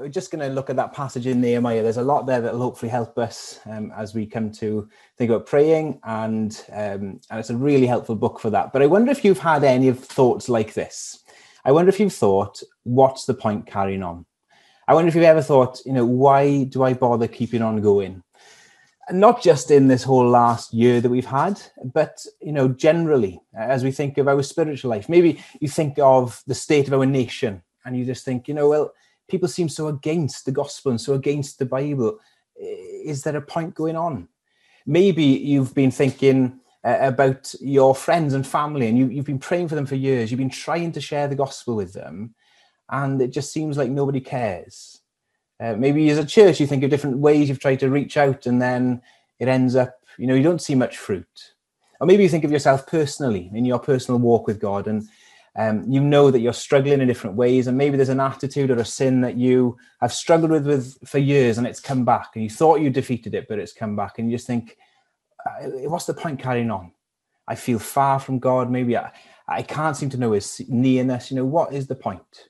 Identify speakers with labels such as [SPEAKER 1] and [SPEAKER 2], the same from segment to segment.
[SPEAKER 1] we're just going to look at that passage in Nehemiah. There's a lot there that will hopefully help us um, as we come to think about praying, and um, and it's a really helpful book for that. But I wonder if you've had any of thoughts like this. I wonder if you've thought, what's the point carrying on? I wonder if you've ever thought, you know, why do I bother keeping on going? And not just in this whole last year that we've had, but you know, generally, as we think of our spiritual life, maybe you think of the state of our nation, and you just think, you know, well, people seem so against the gospel and so against the Bible. Is there a point going on? Maybe you've been thinking uh, about your friends and family, and you, you've been praying for them for years. You've been trying to share the gospel with them, and it just seems like nobody cares uh, maybe as a church, you think of different ways you've tried to reach out, and then it ends up, you know, you don't see much fruit. Or maybe you think of yourself personally in your personal walk with God, and um, you know that you're struggling in different ways, and maybe there's an attitude or a sin that you have struggled with, with for years, and it's come back, and you thought you defeated it, but it's come back, and you just think, what's the point carrying on? I feel far from God. Maybe I, I can't seem to know His nearness. You know, what is the point?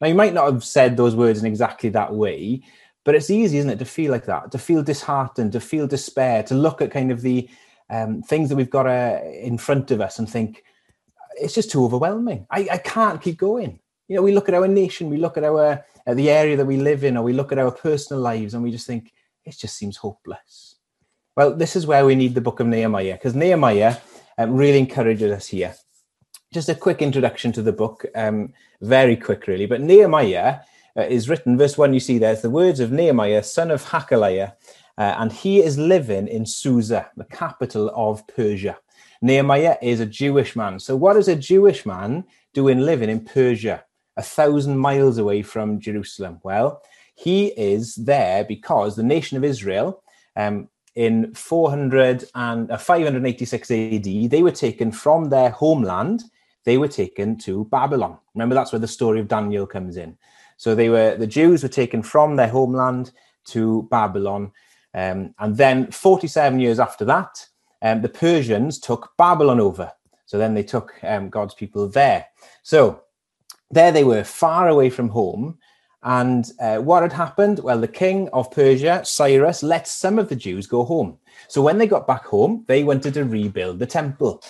[SPEAKER 1] Now, you might not have said those words in exactly that way, but it's easy, isn't it, to feel like that, to feel disheartened, to feel despair, to look at kind of the um, things that we've got uh, in front of us and think, it's just too overwhelming. I, I can't keep going. You know, we look at our nation, we look at our at the area that we live in, or we look at our personal lives, and we just think it just seems hopeless. Well, this is where we need the book of Nehemiah, because Nehemiah um, really encourages us here just a quick introduction to the book, um, very quick, really. But Nehemiah uh, is written, verse 1, you see there's the words of Nehemiah, son of Hacaliah, uh, and he is living in Susa, the capital of Persia. Nehemiah is a Jewish man. So, what is a Jewish man doing living in Persia, a thousand miles away from Jerusalem? Well, he is there because the nation of Israel, um, in 400 and uh, 586 AD, they were taken from their homeland they were taken to Babylon. Remember, that's where the story of Daniel comes in. So they were the Jews were taken from their homeland to Babylon, um, and then 47 years after that, um, the Persians took Babylon over. So then they took um, God's people there. So there they were, far away from home. And uh, what had happened? Well, the king of Persia, Cyrus, let some of the Jews go home. So when they got back home, they wanted to rebuild the temple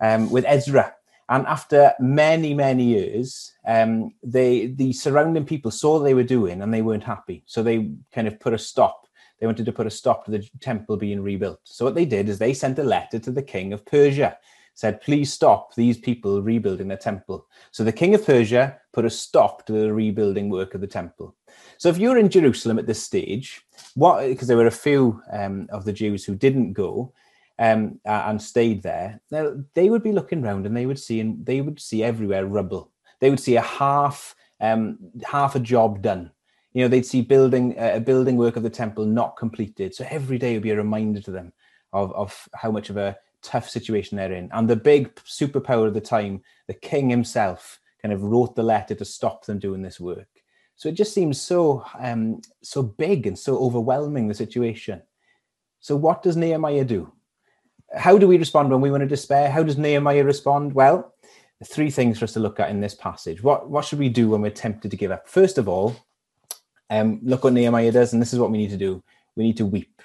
[SPEAKER 1] um, with Ezra. And after many, many years, um, they the surrounding people saw what they were doing and they weren't happy. So they kind of put a stop. They wanted to put a stop to the temple being rebuilt. So what they did is they sent a letter to the king of Persia, said, please stop these people rebuilding the temple. So the king of Persia put a stop to the rebuilding work of the temple. So if you're in Jerusalem at this stage, what because there were a few um, of the Jews who didn't go, um, and stayed there, now they would be looking around and they would see and they would see everywhere rubble. They would see a half um, half a job done. You know, they'd see building uh, a building work of the temple not completed. So every day would be a reminder to them of of how much of a tough situation they're in. And the big superpower of the time, the king himself, kind of wrote the letter to stop them doing this work. So it just seems so um, so big and so overwhelming the situation. So what does Nehemiah do? how do we respond when we want to despair? How does Nehemiah respond? Well, three things for us to look at in this passage. What what should we do when we're tempted to give up? First of all, um, look what Nehemiah does, and this is what we need to do. We need to weep.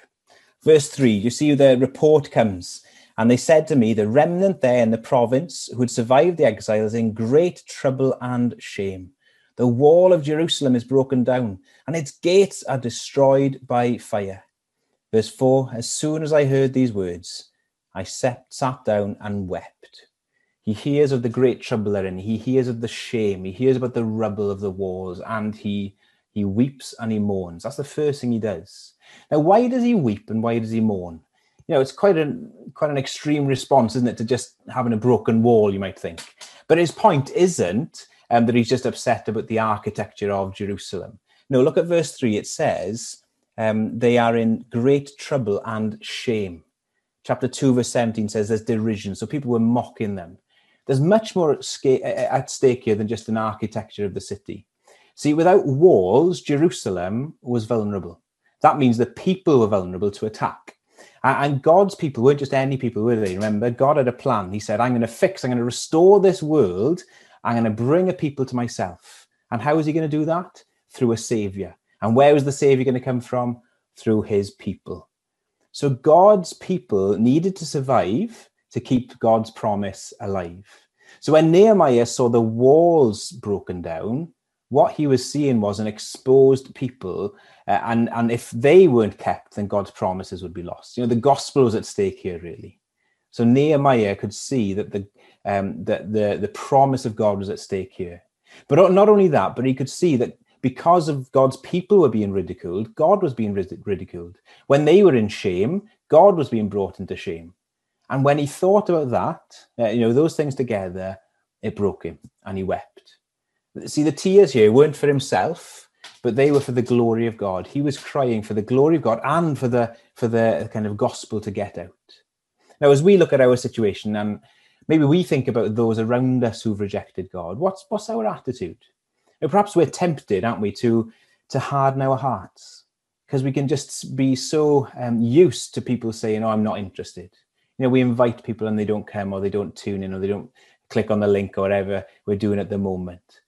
[SPEAKER 1] Verse three, you see the report comes, and they said to me, the remnant there in the province who had survived the exile is in great trouble and shame. The wall of Jerusalem is broken down, and its gates are destroyed by fire. Verse 4 As soon as I heard these words, I sat, sat down and wept. He hears of the great trouble they're in. He hears of the shame. He hears about the rubble of the walls, and he he weeps and he mourns. That's the first thing he does. Now, why does he weep and why does he mourn? You know, it's quite an quite an extreme response, isn't it, to just having a broken wall? You might think, but his point isn't um, that he's just upset about the architecture of Jerusalem. No, look at verse three. It says um, they are in great trouble and shame chapter 2, verse 17 says there's derision. So people were mocking them. There's much more at stake here than just an architecture of the city. See, without walls, Jerusalem was vulnerable. That means the people were vulnerable to attack. And God's people weren't just any people, were they? Remember, God had a plan. He said, I'm going to fix, I'm going to restore this world. I'm going to bring a people to myself. And how is he going to do that? Through a savior. And where was the Savior going to come from? Through his people. So God's people needed to survive to keep God's promise alive. So when Nehemiah saw the walls broken down, what he was seeing was an exposed people, uh, and and if they weren't kept, then God's promises would be lost. You know, the gospel was at stake here, really. So Nehemiah could see that the um, that the the promise of God was at stake here. But not only that, but he could see that because of God's people were being ridiculed, God was being ridiculed. When they were in shame, God was being brought into shame. And when he thought about that, uh, you know, those things together, it broke him and he wept. See, the tears here weren't for himself, but they were for the glory of God. He was crying for the glory of God and for the for the kind of gospel to get out. Now, as we look at our situation and maybe we think about those around us who've rejected God, what's what's our attitude? Now, perhaps we're tempted, aren't we, to to harden our hearts because we can just be so um, used to people saying, "Oh, I'm not interested." You know, we invite people and they don't come, or they don't tune in, or they don't click on the link, or whatever we're doing at the moment.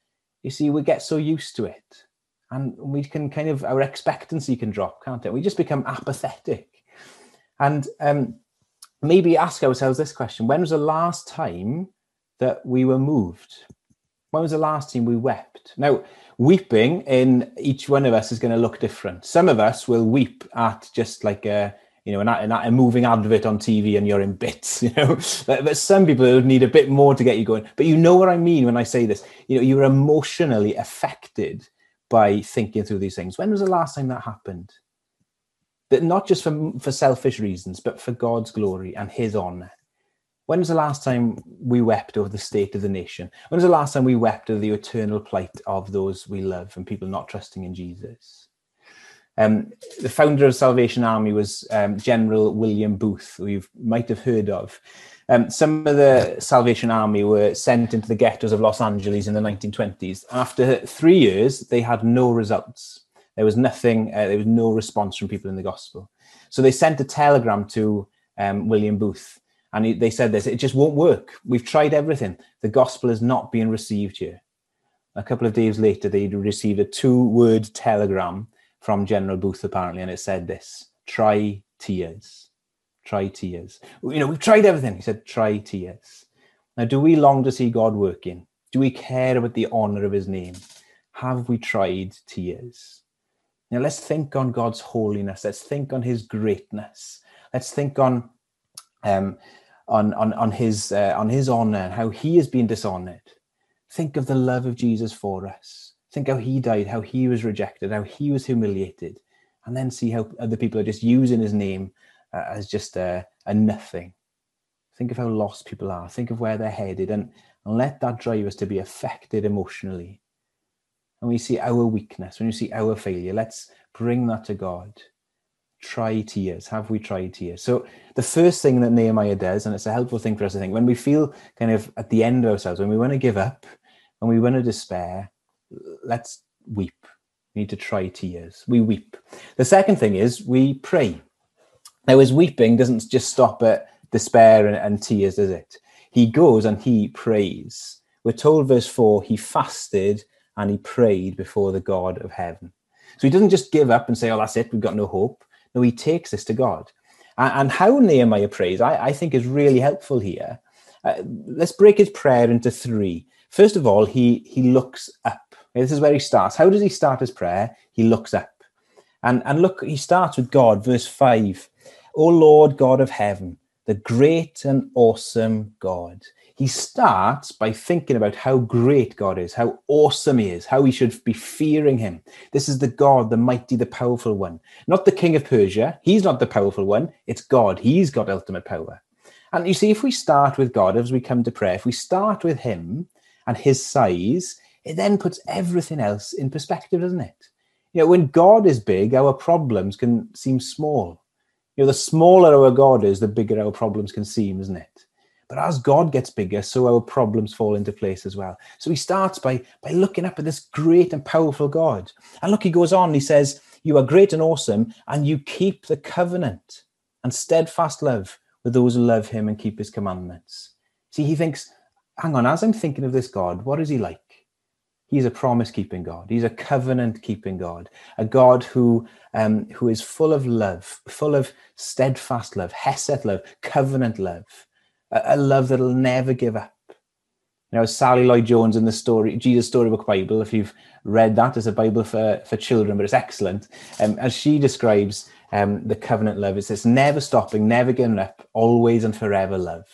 [SPEAKER 1] You see, we get so used to it. And we can kind of, our expectancy can drop, can't it? We just become apathetic. And um, maybe ask ourselves this question When was the last time that we were moved? When was the last time we wept? Now, weeping in each one of us is going to look different. Some of us will weep at just like a, you know, an, a moving advert on TV and you're in bits, you know. But, but some people would need a bit more to get you going. But you know what I mean when I say this. You know, you're emotionally affected by thinking through these things. When was the last time that happened? But not just for, for selfish reasons, but for God's glory and his honor. When was the last time we wept over the state of the nation? When was the last time we wept over the eternal plight of those we love and people not trusting in Jesus? Um, the founder of Salvation Army was um, General William Booth, who you might have heard of. Um, some of the Salvation Army were sent into the ghettos of Los Angeles in the 1920s. After three years, they had no results. There was nothing, uh, there was no response from people in the gospel. So they sent a telegram to um, William Booth, and he, they said this it just won't work. We've tried everything. The gospel is not being received here. A couple of days later, they received a two word telegram from General Booth, apparently, and it said this try tears. Try tears. You know, we've tried everything. He said, try tears. Now, do we long to see God working? Do we care about the honor of his name? Have we tried tears? Now, let's think on God's holiness. Let's think on his greatness. Let's think on um, on, on, on his uh, on his honor and how he has been dishonored. Think of the love of Jesus for us. Think how he died, how he was rejected, how he was humiliated, and then see how other people are just using his name uh, as just a, a nothing. Think of how lost people are. Think of where they're headed, and, and let that drive us to be affected emotionally. And we see our weakness, when you see our failure, let's bring that to God. Try tears. Have we tried tears? So the first thing that Nehemiah does, and it's a helpful thing for us, I think, when we feel kind of at the end of ourselves, when we want to give up, when we want to despair, let's weep. We need to try tears. We weep. The second thing is we pray. Now, his weeping doesn't just stop at despair and, and tears, does it? He goes and he prays. We're told, verse 4, he fasted and he prayed before the God of heaven. So he doesn't just give up and say, oh, that's it, we've got no hope. No, he takes this to God. And, and how Nehemiah prays, I, I, think, is really helpful here. Uh, let's break his prayer into three. First of all, he, he looks up. This is where he starts. How does he start his prayer? He looks up. And, and look, he starts with God, verse 5. O Lord God of heaven, the great and awesome God. He starts by thinking about how great God is, how awesome he is, how we should be fearing him. This is the God, the mighty, the powerful one. Not the king of Persia. He's not the powerful one. It's God. He's got ultimate power. And you see, if we start with God as we come to prayer, if we start with him and his size, it then puts everything else in perspective, doesn't it? You know, when God is big, our problems can seem small. You know, the smaller our God is, the bigger our problems can seem, isn't it? But as God gets bigger, so our problems fall into place as well. So he starts by, by looking up at this great and powerful God. And look, he goes on, he says, You are great and awesome, and you keep the covenant and steadfast love with those who love him and keep his commandments. See, he thinks, hang on, as I'm thinking of this God, what is he like? He's a promise keeping God. He's a covenant keeping God, a God who, um, who is full of love, full of steadfast love, Hesed love, covenant love, a, a love that'll never give up. You know, Sally Lloyd Jones in the story, Jesus Storybook Bible, if you've read that as a Bible for, for children, but it's excellent. Um, as she describes um, the covenant love, it says, never stopping, never giving up, always and forever love.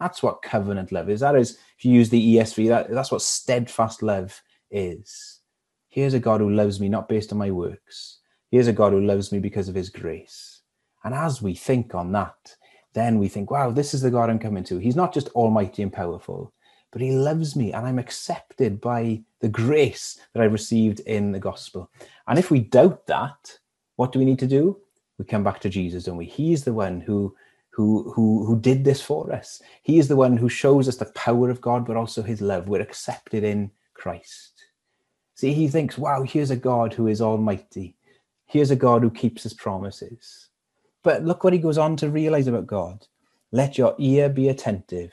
[SPEAKER 1] That's what covenant love is. That is, if you use the ESV, that, that's what steadfast love is. Here's a God who loves me not based on my works. Here's a God who loves me because of his grace. And as we think on that, then we think, wow, this is the God I'm coming to. He's not just almighty and powerful, but he loves me and I'm accepted by the grace that I've received in the gospel. And if we doubt that, what do we need to do? We come back to Jesus, don't we? He's the one who who who who did this for us. He is the one who shows us the power of God, but also his love. We're accepted in Christ. See, he thinks, wow, here's a God who is almighty. Here's a God who keeps his promises. But look what he goes on to realize about God. Let your ear be attentive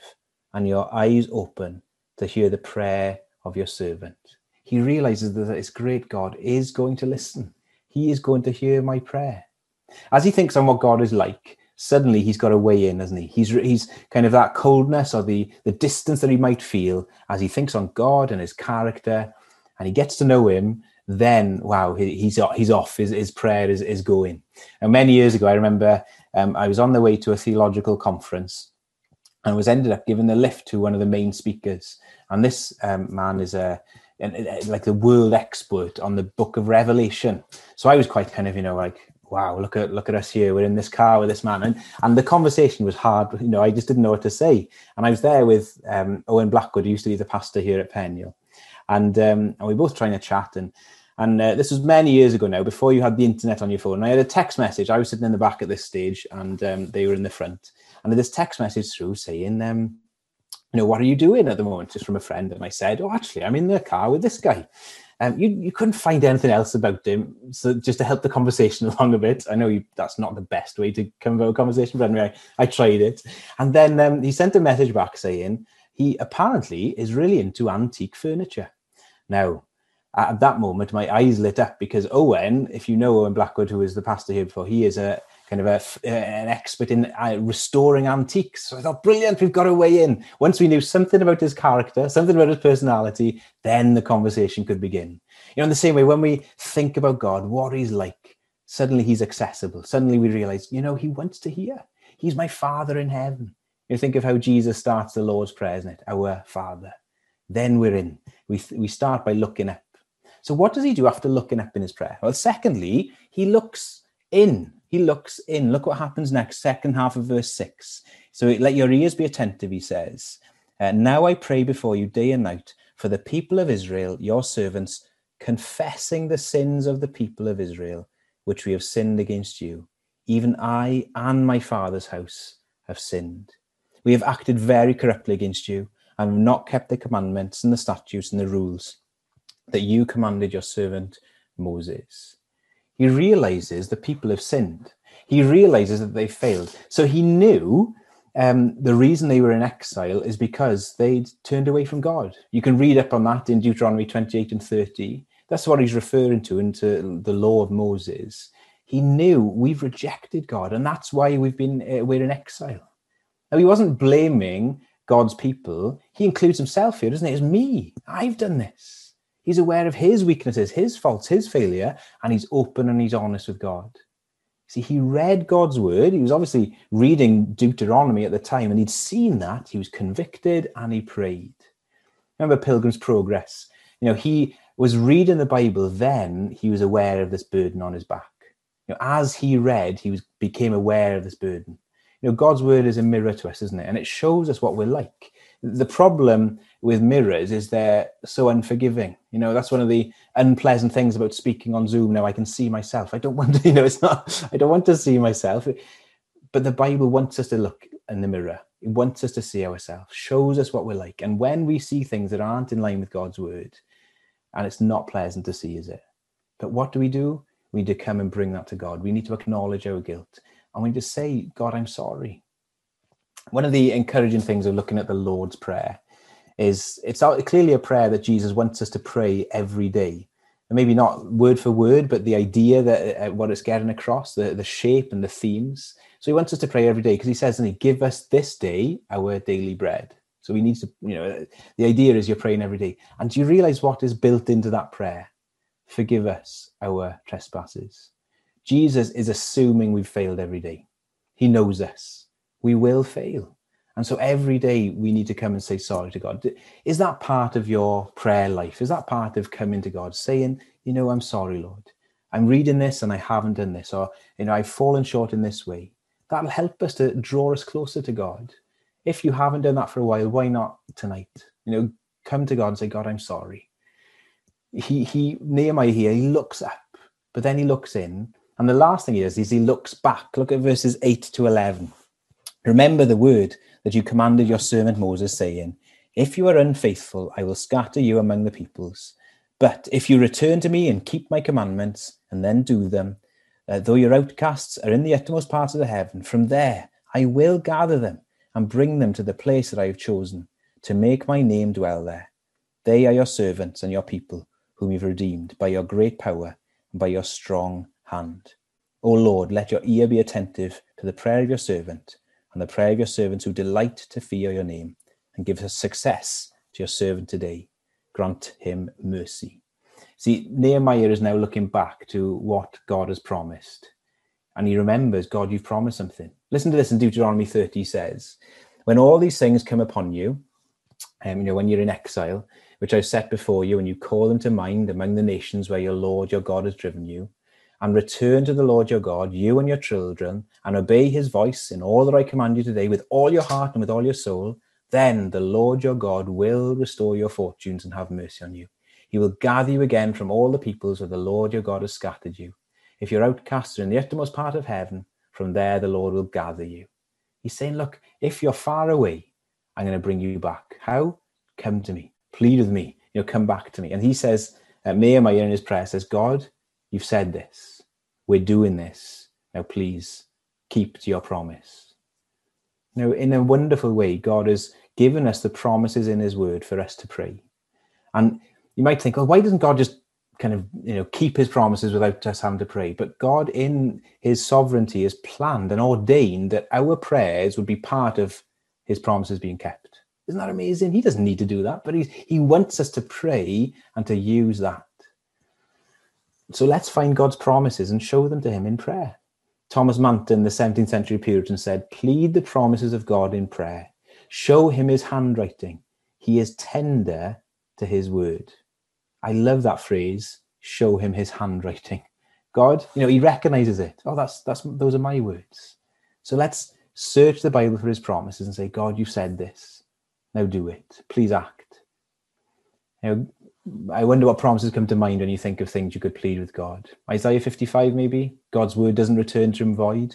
[SPEAKER 1] and your eyes open to hear the prayer of your servant. He realizes that this great God is going to listen. He is going to hear my prayer. As he thinks on what God is like, suddenly he's got a way in, hasn't he? He's he's kind of that coldness or the the distance that he might feel as he thinks on God and his character and he gets to know him, then wow, he, he's he's off. His, his prayer is, is going. And many years ago, I remember um, I was on the way to a theological conference, and was ended up giving the lift to one of the main speakers. And this um, man is a like the world expert on the Book of Revelation. So I was quite kind of you know like wow, look at look at us here. We're in this car with this man, and and the conversation was hard. You know, I just didn't know what to say. And I was there with um, Owen Blackwood, who used to be the pastor here at Penyal and um, and we were both trying to chat and and uh, this was many years ago now, before you had the internet on your phone. And I had a text message. I was sitting in the back at this stage, and um, they were in the front. And this text message through saying, um, "You know, what are you doing at the moment?" Just from a friend. And I said, "Oh, actually, I'm in the car with this guy." Um, you you couldn't find anything else about him, so just to help the conversation along a bit. I know you, that's not the best way to come about a conversation, but anyway, I, tried it. And then um, he sent a message back saying he apparently is really into antique furniture. Now, at that moment, my eyes lit up because Owen, if you know Owen Blackwood, who was the pastor here before, he is a kind of a, an expert in uh, restoring antiques. So I thought, brilliant, we've got a way in. Once we knew something about his character, something about his personality, then the conversation could begin. You know, in the same way, when we think about God, what he's like, suddenly he's accessible. Suddenly we realize, you know, he wants to hear. He's my Father in heaven. You think of how Jesus starts the Lord's Prayer, isn't it? Our Father. Then we're in. We, we start by looking up. So, what does he do after looking up in his prayer? Well, secondly, he looks in. He looks in. Look what happens next, second half of verse 6. So, let your ears be attentive, he says. Uh, now I pray before you day and night for the people of Israel, your servants, confessing the sins of the people of Israel, which we have sinned against you. Even I and my father's house have sinned. We have acted very corruptly against you and have not kept the commandments and the statutes and the rules that you commanded your servant Moses. He realizes the people have sinned. He realizes that they failed. So he knew um, the reason they were in exile is because they'd turned away from God. You can read up on that in Deuteronomy 28 and 30. That's what he's referring to into the law of Moses. He knew we've rejected God, and that's why we've been uh, we're in exile. Now he wasn't blaming God's people, he includes himself here, doesn't he? It's me. I've done this. He's aware of his weaknesses, his faults, his failure, and he's open and he's honest with God. See, he read God's word. He was obviously reading Deuteronomy at the time, and he'd seen that. He was convicted and he prayed. Remember Pilgrim's Progress? You know, he was reading the Bible, then he was aware of this burden on his back. You know, as he read, he was became aware of this burden know, God's word is a mirror to us, isn't it? And it shows us what we're like. The problem with mirrors is they're so unforgiving. You know, that's one of the unpleasant things about speaking on Zoom now. I can see myself. I don't want to, you know, it's not, I don't want to see myself. But the Bible wants us to look in the mirror. It wants us to see ourselves, shows us what we're like. And when we see things that aren't in line with God's word, and it's not pleasant to see, is it? But what do we do? We need to come and bring that to God. We need to acknowledge our guilt and we just say, God, I'm sorry. One of the encouraging things of looking at the Lord's Prayer is it's clearly a prayer that Jesus wants us to pray every day. And maybe not word for word, but the idea that uh, what it's getting across, the, the shape and the themes. So he wants us to pray every day because he says, and he give us this day our daily bread. So we need to, you know, the idea is you're praying every day. And do you realize what is built into that prayer? Forgive us our trespasses. Jesus is assuming we've failed every day. He knows us. We will fail. And so every day we need to come and say sorry to God. Is that part of your prayer life? Is that part of coming to God, saying, you know, I'm sorry, Lord. I'm reading this and I haven't done this, or, you know, I've fallen short in this way. That'll help us to draw us closer to God. If you haven't done that for a while, why not tonight? You know, come to God and say, God, I'm sorry. He, he, Nehemiah here, he looks up, but then he looks in. And the last thing he does is he looks back. Look at verses 8 to 11. Remember the word that you commanded your servant Moses, saying, If you are unfaithful, I will scatter you among the peoples. But if you return to me and keep my commandments and then do them, uh, though your outcasts are in the uttermost parts of the heaven, from there I will gather them and bring them to the place that I have chosen to make my name dwell there. They are your servants and your people, whom you've redeemed by your great power and by your strong hand. O Lord, let your ear be attentive to the prayer of your servant and the prayer of your servants who delight to fear your name, and give us success to your servant today. Grant him mercy. See, Nehemiah is now looking back to what God has promised. And he remembers, God, you've promised something. Listen to this in Deuteronomy 30 says, When all these things come upon you, um, you know, when you're in exile, which I've set before you, and you call them to mind among the nations where your Lord, your God, has driven you, and return to the Lord your God, you and your children, and obey his voice in all that I command you today with all your heart and with all your soul, then the Lord your God will restore your fortunes and have mercy on you. He will gather you again from all the peoples where the Lord your God has scattered you. If you're outcast in the uttermost part of heaven, from there the Lord will gather you. He's saying, Look, if you're far away, I'm going to bring you back. How? Come to me. Plead with me. You know, come back to me. And he says, uh, Nehemiah in his prayer says, God, you've said this we're doing this. Now, please keep to your promise. Now, in a wonderful way, God has given us the promises in His Word for us to pray. And you might think, well, why doesn't God just kind of you know keep His promises without us having to pray? But God, in His sovereignty, has planned and ordained that our prayers would be part of His promises being kept. Isn't that amazing? He doesn't need to do that, but he, he wants us to pray and to use that. So let's find God's promises and show them to him in prayer. Thomas Manton, the 17th century Puritan, said, Plead the promises of God in prayer. Show him his handwriting. He is tender to his word. I love that phrase, show him his handwriting. God, you know, he recognizes it. Oh, that's that's those are my words. So let's search the Bible for his promises and say, God, you said this. Now do it. Please act. You know, I wonder what promises come to mind when you think of things you could plead with God. Isaiah 55, maybe God's word doesn't return to him void.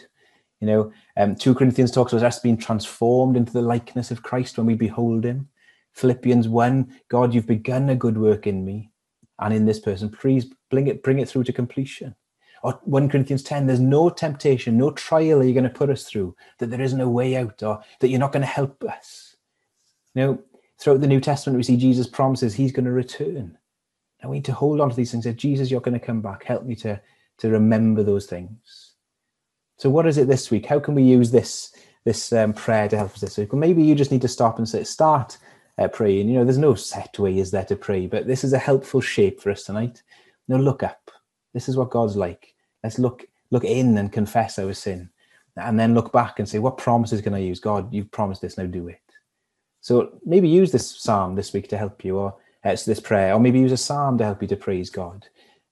[SPEAKER 1] You know, um, 2 Corinthians talks about us being transformed into the likeness of Christ when we behold him. Philippians 1, God, you've begun a good work in me and in this person. Please bring it, bring it through to completion. Or 1 Corinthians 10, there's no temptation, no trial that you're going to put us through, that there isn't a way out, or that you're not going to help us. You know, Throughout the New Testament, we see Jesus promises he's going to return. And we need to hold on to these things. Say, Jesus, you're going to come back. Help me to, to remember those things. So, what is it this week? How can we use this this um, prayer to help us this week? Well, maybe you just need to stop and say, start uh, praying. You know, there's no set way is there to pray, but this is a helpful shape for us tonight. Now, look up. This is what God's like. Let's look look in and confess our sin, and then look back and say, what promises can I use? God, you've promised this. Now do it. So maybe use this psalm this week to help you, or uh, this prayer, or maybe use a psalm to help you to praise God.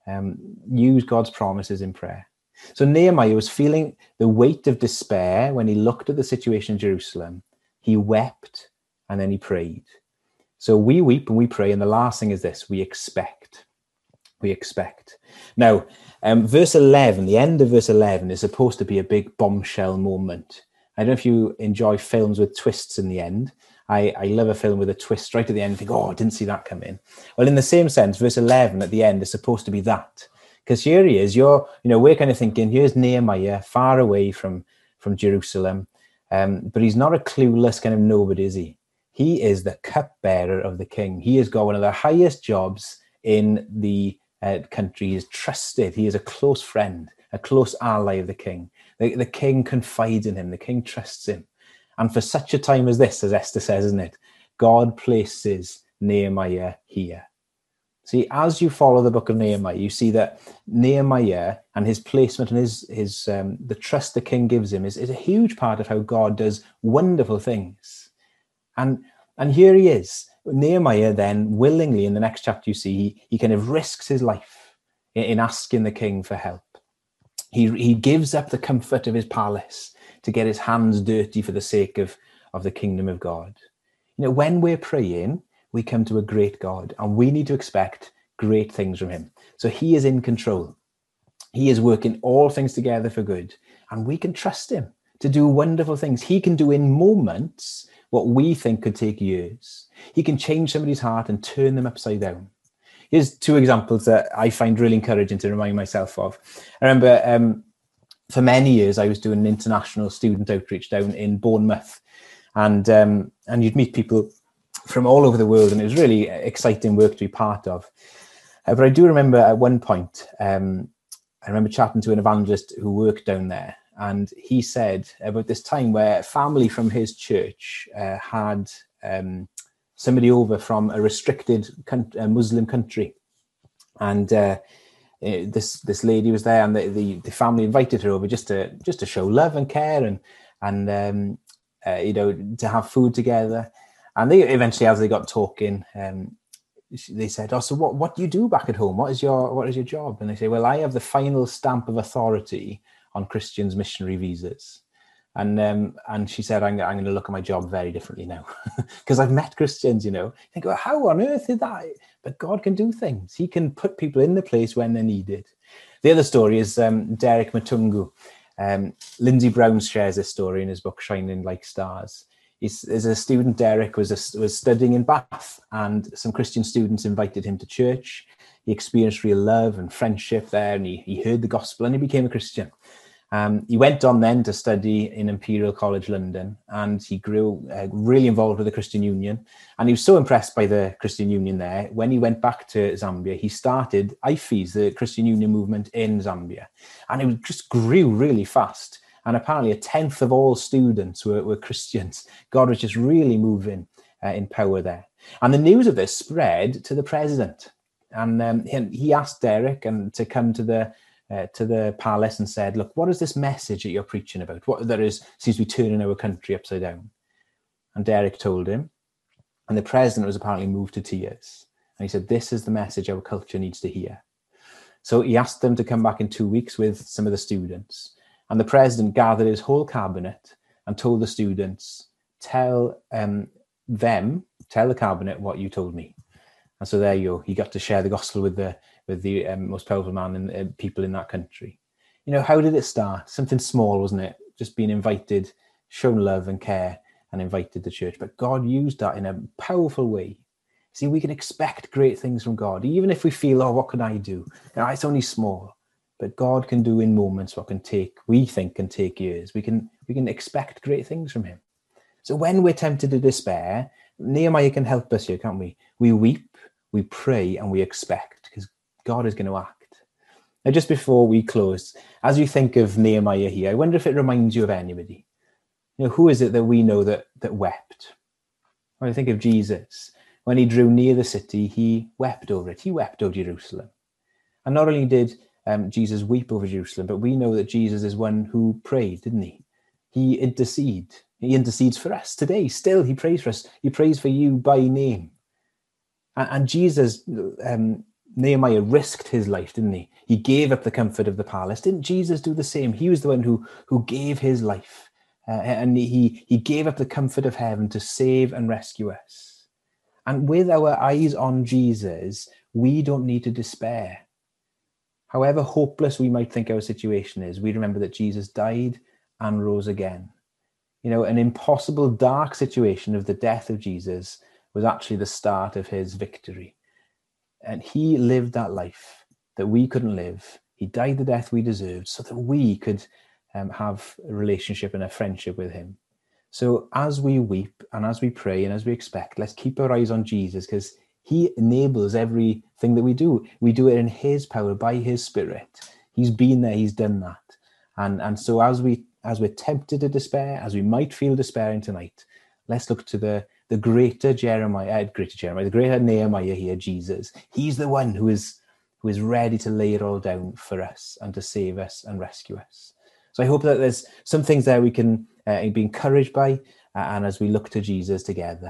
[SPEAKER 1] Um, use God's promises in prayer. So Nehemiah was feeling the weight of despair when he looked at the situation in Jerusalem. He wept and then he prayed. So we weep and we pray, and the last thing is this: we expect. We expect. Now, um, verse 11, the end of verse 11 is supposed to be a big bombshell moment. I don't know if you enjoy films with twists in the end. I, I love a film with a twist right at the end. Think, oh, I didn't see that come in. Well, in the same sense, verse 11 at the end is supposed to be that. Because here he is, you're, you know, we're kind of thinking, here's Nehemiah far away from, from Jerusalem. Um, but he's not a clueless kind of nobody, is he? He is the cupbearer of the king. He has got one of the highest jobs in the uh, country. He is trusted. He is a close friend, a close ally of the king. The, the king confides in him. The king trusts him. And for such a time as this, as Esther says, isn't it? God places Nehemiah here. See, as you follow the book of Nehemiah, you see that Nehemiah and his placement and his his um, the trust the king gives him is, is a huge part of how God does wonderful things. And and here he is. Nehemiah then willingly in the next chapter you see he, he kind of risks his life in, in asking the king for help. He he gives up the comfort of his palace to get his hands dirty for the sake of, of the kingdom of God. You know, when we're praying, we come to a great God and we need to expect great things from him. So he is in control. He is working all things together for good and we can trust him to do wonderful things. He can do in moments what we think could take years. He can change somebody's heart and turn them upside down. Here's two examples that I find really encouraging to remind myself of. I remember um, for many years I was doing an international student outreach down in Bournemouth, and um, and you'd meet people from all over the world, and it was really exciting work to be part of. Uh, but I do remember at one point, um, I remember chatting to an evangelist who worked down there, and he said about this time where family from his church uh, had um, somebody over from a restricted Muslim country, and uh, this this lady was there, and the, the, the family invited her over just to just to show love and care, and and um, uh, you know to have food together. And they eventually, as they got talking, um, they said, "Oh, so what? What do you do back at home? What is your what is your job?" And they say, "Well, I have the final stamp of authority on Christians' missionary visas." And um, and she said, "I'm, I'm going to look at my job very differently now because I've met Christians. You know, think, well, how on earth did that? But God can do things. He can put people in the place when they're needed." The other story is um, Derek Matungu. Um, Lindsay Brown shares this story in his book Shining Like Stars as a student, Derek was a, was studying in Bath, and some Christian students invited him to church. He experienced real love and friendship there, and he, he heard the gospel, and he became a Christian. Um, he went on then to study in Imperial College London, and he grew uh, really involved with the Christian Union. And he was so impressed by the Christian Union there. When he went back to Zambia, he started IFES, the Christian Union movement in Zambia, and it just grew really fast and apparently a tenth of all students were, were Christians. God was just really moving uh, in power there. And the news of this spread to the president. And um, he, asked Derek and to come to the uh, to the palace and said, "Look, what is this message that you're preaching about? What there is seems to be turning our country upside down." And Derek told him, and the president was apparently moved to tears. And he said, "This is the message our culture needs to hear." So he asked them to come back in two weeks with some of the students. And the president gathered his whole cabinet and told the students, tell um, them, tell the cabinet what you told me. And so there you go. He got to share the gospel with the with the um, most powerful man and uh, people in that country. You know, how did it start? Something small, wasn't it? Just being invited, shown love and care, and invited to church. But God used that in a powerful way. See, we can expect great things from God, even if we feel, oh, what can I do? Know, it's only small but God can do in moments what can take we think can take years. We can we can expect great things from Him. So when we're tempted to despair, Nehemiah can help us here, can't we? We weep, we pray, and we expect God is going to act. Now, just before we close, as you think of Nehemiah here, I wonder if it reminds you of anybody. You know, who is it that we know that that wept? When I think of Jesus, when he drew near the city, he wept over it. He wept over Jerusalem. And not only did um, Jesus weep over Jerusalem, but we know that Jesus is one who prayed, didn't he? He interceded. He intercedes for us today. Still, he prays for us. He prays for you by name. And, and Jesus, um, Nehemiah risked his life, didn't he? He gave up the comfort of the palace. Didn't Jesus do the same? He was the one who who gave his life, uh, and he he gave up the comfort of heaven to save and rescue us. And with our eyes on Jesus, we don't need to despair However hopeless we might think our situation is, we remember that Jesus died and rose again. You know, an impossible, dark situation of the death of Jesus was actually the start of his victory. And he lived that life that we couldn't live. He died the death we deserved so that we could um, have a relationship and a friendship with him. So as we weep and as we pray and as we expect, let's keep our eyes on Jesus because he enables everything that we do. We do it in his power by his spirit. He's been there, he's done that. And and so as we as we're tempted to despair, as we might feel despairing tonight, let's look to the the greater Jeremiah, uh, greater Jeremiah, the greater Nehemiah here, Jesus. He's the one who is who is ready to lay it all down for us and to save us and rescue us. So I hope that there's some things there we can uh, be encouraged by, uh, and as we look to Jesus together.